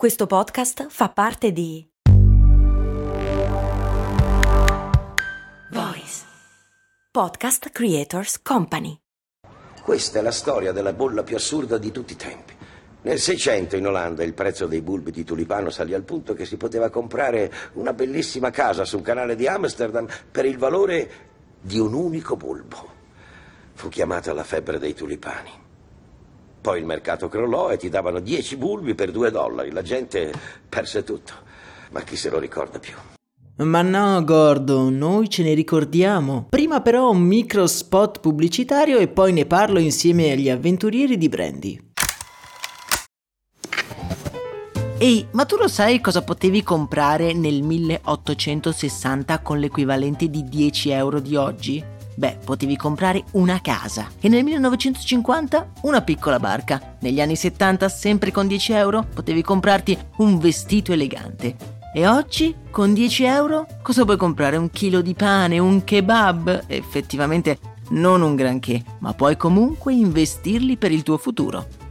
Questo podcast fa parte di Voice Podcast Creators Company. Questa è la storia della bolla più assurda di tutti i tempi. Nel 600 in Olanda il prezzo dei bulbi di tulipano salì al punto che si poteva comprare una bellissima casa sul canale di Amsterdam per il valore di un unico bulbo. Fu chiamata la febbre dei tulipani. Poi il mercato crollò e ti davano 10 bulbi per 2 dollari. La gente perse tutto. Ma chi se lo ricorda più? Ma no, Gordon, noi ce ne ricordiamo. Prima però un micro spot pubblicitario e poi ne parlo insieme agli avventurieri di Brandy. Ehi, ma tu lo sai cosa potevi comprare nel 1860 con l'equivalente di 10 euro di oggi? Beh, potevi comprare una casa e nel 1950 una piccola barca. Negli anni 70, sempre con 10 euro, potevi comprarti un vestito elegante. E oggi, con 10 euro, cosa puoi comprare? Un chilo di pane, un kebab? Effettivamente non un granché, ma puoi comunque investirli per il tuo futuro.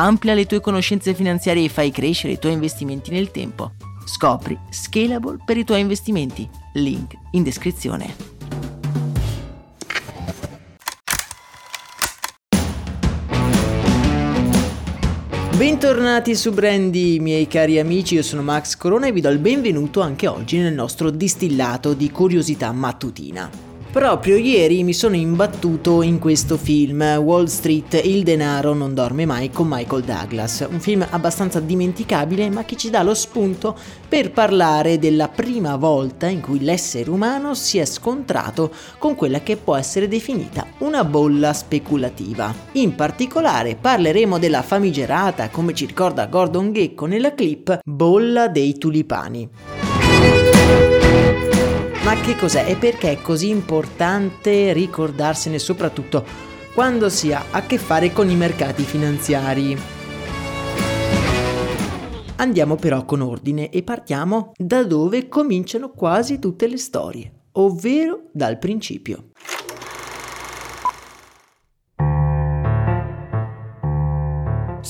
Amplia le tue conoscenze finanziarie e fai crescere i tuoi investimenti nel tempo. Scopri Scalable per i tuoi investimenti. Link in descrizione. Bentornati su Brandy, miei cari amici, io sono Max Corona e vi do il benvenuto anche oggi nel nostro distillato di curiosità mattutina. Proprio ieri mi sono imbattuto in questo film, Wall Street, il denaro non dorme mai con Michael Douglas, un film abbastanza dimenticabile ma che ci dà lo spunto per parlare della prima volta in cui l'essere umano si è scontrato con quella che può essere definita una bolla speculativa. In particolare parleremo della famigerata, come ci ricorda Gordon Gecko nella clip, bolla dei tulipani. Ma che cos'è e perché è così importante ricordarsene soprattutto quando si ha a che fare con i mercati finanziari? Andiamo però con ordine e partiamo da dove cominciano quasi tutte le storie, ovvero dal principio.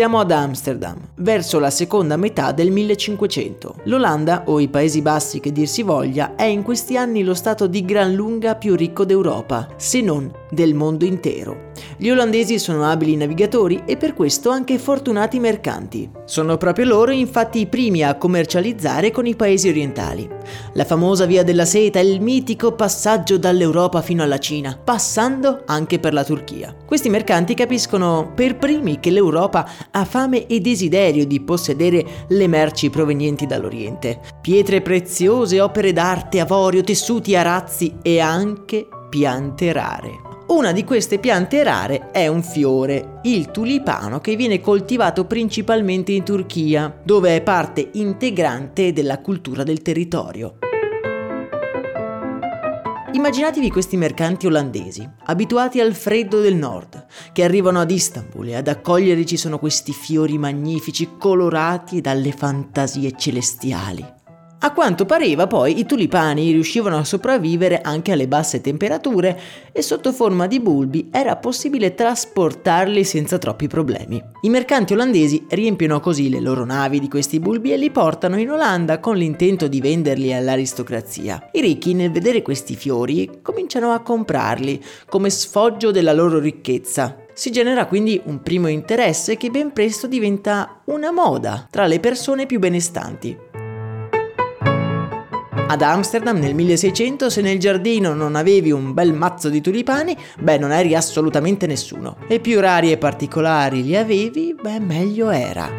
Siamo ad Amsterdam, verso la seconda metà del 1500. L'Olanda, o i Paesi Bassi che dir si voglia, è in questi anni lo stato di gran lunga più ricco d'Europa, se non del mondo intero. Gli olandesi sono abili navigatori e per questo anche fortunati mercanti. Sono proprio loro infatti i primi a commercializzare con i paesi orientali. La famosa via della seta è il mitico passaggio dall'Europa fino alla Cina, passando anche per la Turchia. Questi mercanti capiscono per primi che l'Europa ha fame e desiderio di possedere le merci provenienti dall'Oriente. Pietre preziose, opere d'arte, avorio, tessuti, arazzi e anche piante rare. Una di queste piante rare è un fiore, il tulipano, che viene coltivato principalmente in Turchia, dove è parte integrante della cultura del territorio. Immaginatevi questi mercanti olandesi, abituati al freddo del nord, che arrivano ad Istanbul e ad accoglierli ci sono questi fiori magnifici colorati dalle fantasie celestiali. A quanto pareva poi i tulipani riuscivano a sopravvivere anche alle basse temperature e sotto forma di bulbi era possibile trasportarli senza troppi problemi. I mercanti olandesi riempiono così le loro navi di questi bulbi e li portano in Olanda con l'intento di venderli all'aristocrazia. I ricchi nel vedere questi fiori cominciano a comprarli come sfoggio della loro ricchezza si genera quindi un primo interesse che ben presto diventa una moda tra le persone più benestanti. Ad Amsterdam nel 1600 se nel giardino non avevi un bel mazzo di tulipani, beh non eri assolutamente nessuno. E più rari e particolari li avevi, beh meglio era.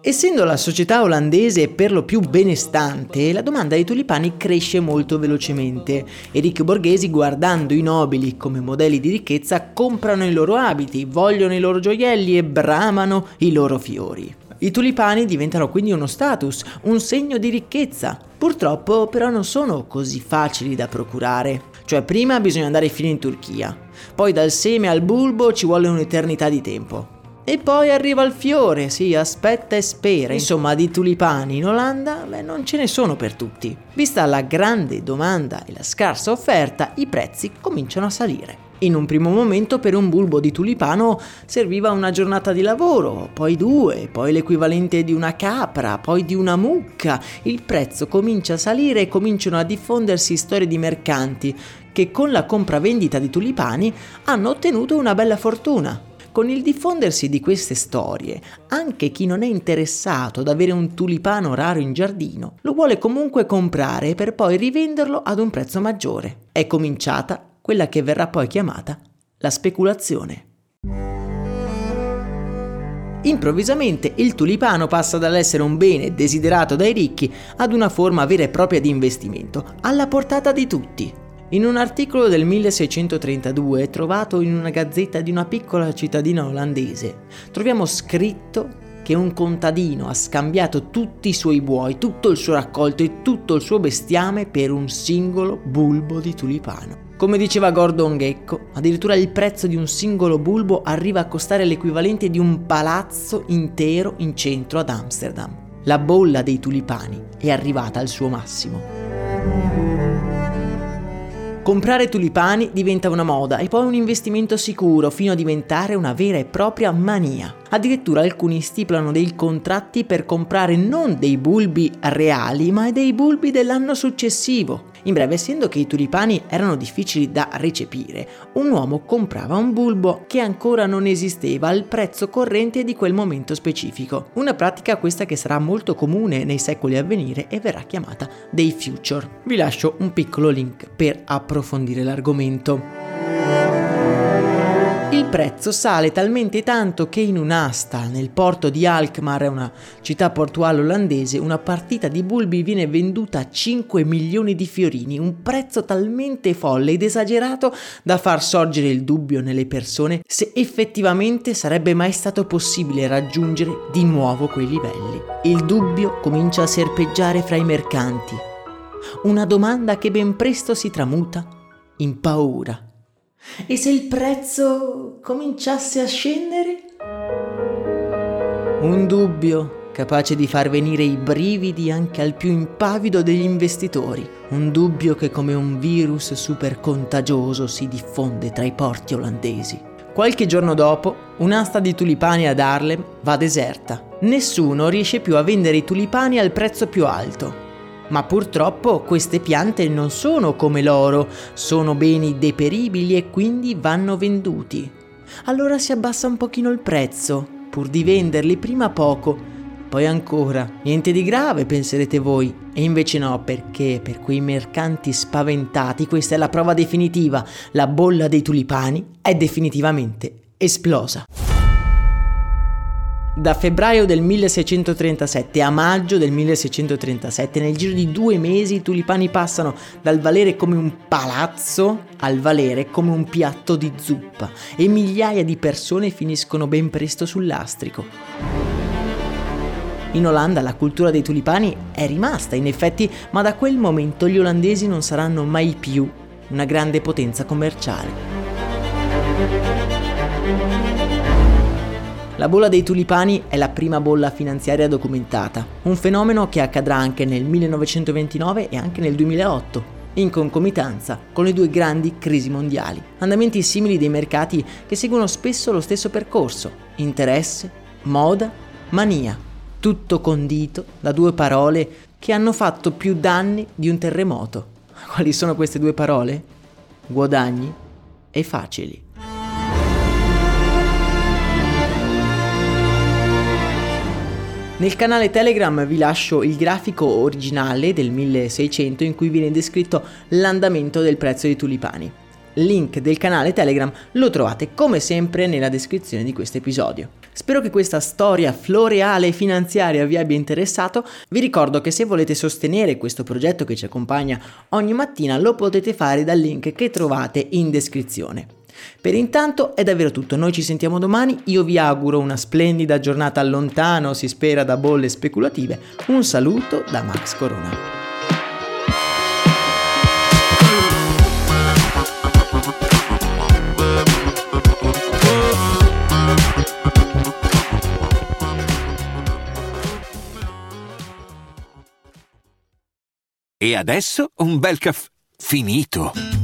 Essendo la società olandese per lo più benestante, la domanda dei tulipani cresce molto velocemente e ricchi borghesi, guardando i nobili come modelli di ricchezza, comprano i loro abiti, vogliono i loro gioielli e bramano i loro fiori. I tulipani diventano quindi uno status, un segno di ricchezza. Purtroppo però non sono così facili da procurare. Cioè prima bisogna andare fino in Turchia, poi dal seme al bulbo ci vuole un'eternità di tempo. E poi arriva il fiore, sì, aspetta e spera. Insomma, di tulipani in Olanda, beh, non ce ne sono per tutti. Vista la grande domanda e la scarsa offerta, i prezzi cominciano a salire. In un primo momento per un bulbo di tulipano serviva una giornata di lavoro, poi due, poi l'equivalente di una capra, poi di una mucca. Il prezzo comincia a salire e cominciano a diffondersi storie di mercanti che con la compravendita di tulipani hanno ottenuto una bella fortuna. Con il diffondersi di queste storie, anche chi non è interessato ad avere un tulipano raro in giardino, lo vuole comunque comprare per poi rivenderlo ad un prezzo maggiore. È cominciata quella che verrà poi chiamata la speculazione. Improvvisamente il tulipano passa dall'essere un bene desiderato dai ricchi ad una forma vera e propria di investimento, alla portata di tutti. In un articolo del 1632 trovato in una gazzetta di una piccola cittadina olandese, troviamo scritto che un contadino ha scambiato tutti i suoi buoi, tutto il suo raccolto e tutto il suo bestiame per un singolo bulbo di tulipano. Come diceva Gordon Gecko, addirittura il prezzo di un singolo bulbo arriva a costare l'equivalente di un palazzo intero in centro ad Amsterdam. La bolla dei tulipani è arrivata al suo massimo. Comprare tulipani diventa una moda e poi un investimento sicuro fino a diventare una vera e propria mania. Addirittura alcuni stipulano dei contratti per comprare non dei bulbi reali ma dei bulbi dell'anno successivo. In breve, essendo che i tulipani erano difficili da recepire, un uomo comprava un bulbo che ancora non esisteva al prezzo corrente di quel momento specifico. Una pratica questa che sarà molto comune nei secoli a venire e verrà chiamata dei future. Vi lascio un piccolo link per approfondire l'argomento. Il prezzo sale talmente tanto che in un'asta nel porto di Alkmaar, una città portuale olandese, una partita di bulbi viene venduta a 5 milioni di fiorini, un prezzo talmente folle ed esagerato da far sorgere il dubbio nelle persone se effettivamente sarebbe mai stato possibile raggiungere di nuovo quei livelli. Il dubbio comincia a serpeggiare fra i mercanti. Una domanda che ben presto si tramuta in paura. E se il prezzo cominciasse a scendere? Un dubbio capace di far venire i brividi anche al più impavido degli investitori, un dubbio che come un virus super contagioso si diffonde tra i porti olandesi. Qualche giorno dopo, un'asta di tulipani ad Harlem va deserta. Nessuno riesce più a vendere i tulipani al prezzo più alto. Ma purtroppo queste piante non sono come l'oro, sono beni deperibili e quindi vanno venduti. Allora si abbassa un pochino il prezzo, pur di venderli prima poco. Poi ancora, niente di grave, penserete voi. E invece no, perché per quei mercanti spaventati questa è la prova definitiva. La bolla dei tulipani è definitivamente esplosa. Da febbraio del 1637 a maggio del 1637, nel giro di due mesi, i tulipani passano dal valere come un palazzo al valere come un piatto di zuppa e migliaia di persone finiscono ben presto sul lastrico. In Olanda la cultura dei tulipani è rimasta, in effetti, ma da quel momento gli olandesi non saranno mai più una grande potenza commerciale. La bolla dei tulipani è la prima bolla finanziaria documentata, un fenomeno che accadrà anche nel 1929 e anche nel 2008, in concomitanza con le due grandi crisi mondiali. Andamenti simili dei mercati che seguono spesso lo stesso percorso, interesse, moda, mania, tutto condito da due parole che hanno fatto più danni di un terremoto. Quali sono queste due parole? Guadagni e facili. Nel canale Telegram vi lascio il grafico originale del 1600 in cui viene descritto l'andamento del prezzo dei tulipani. Link del canale Telegram lo trovate come sempre nella descrizione di questo episodio. Spero che questa storia floreale e finanziaria vi abbia interessato. Vi ricordo che se volete sostenere questo progetto che ci accompagna ogni mattina lo potete fare dal link che trovate in descrizione. Per intanto è davvero tutto, noi ci sentiamo domani, io vi auguro una splendida giornata lontano, si spera da bolle speculative, un saluto da Max Corona. E adesso un bel caffè finito.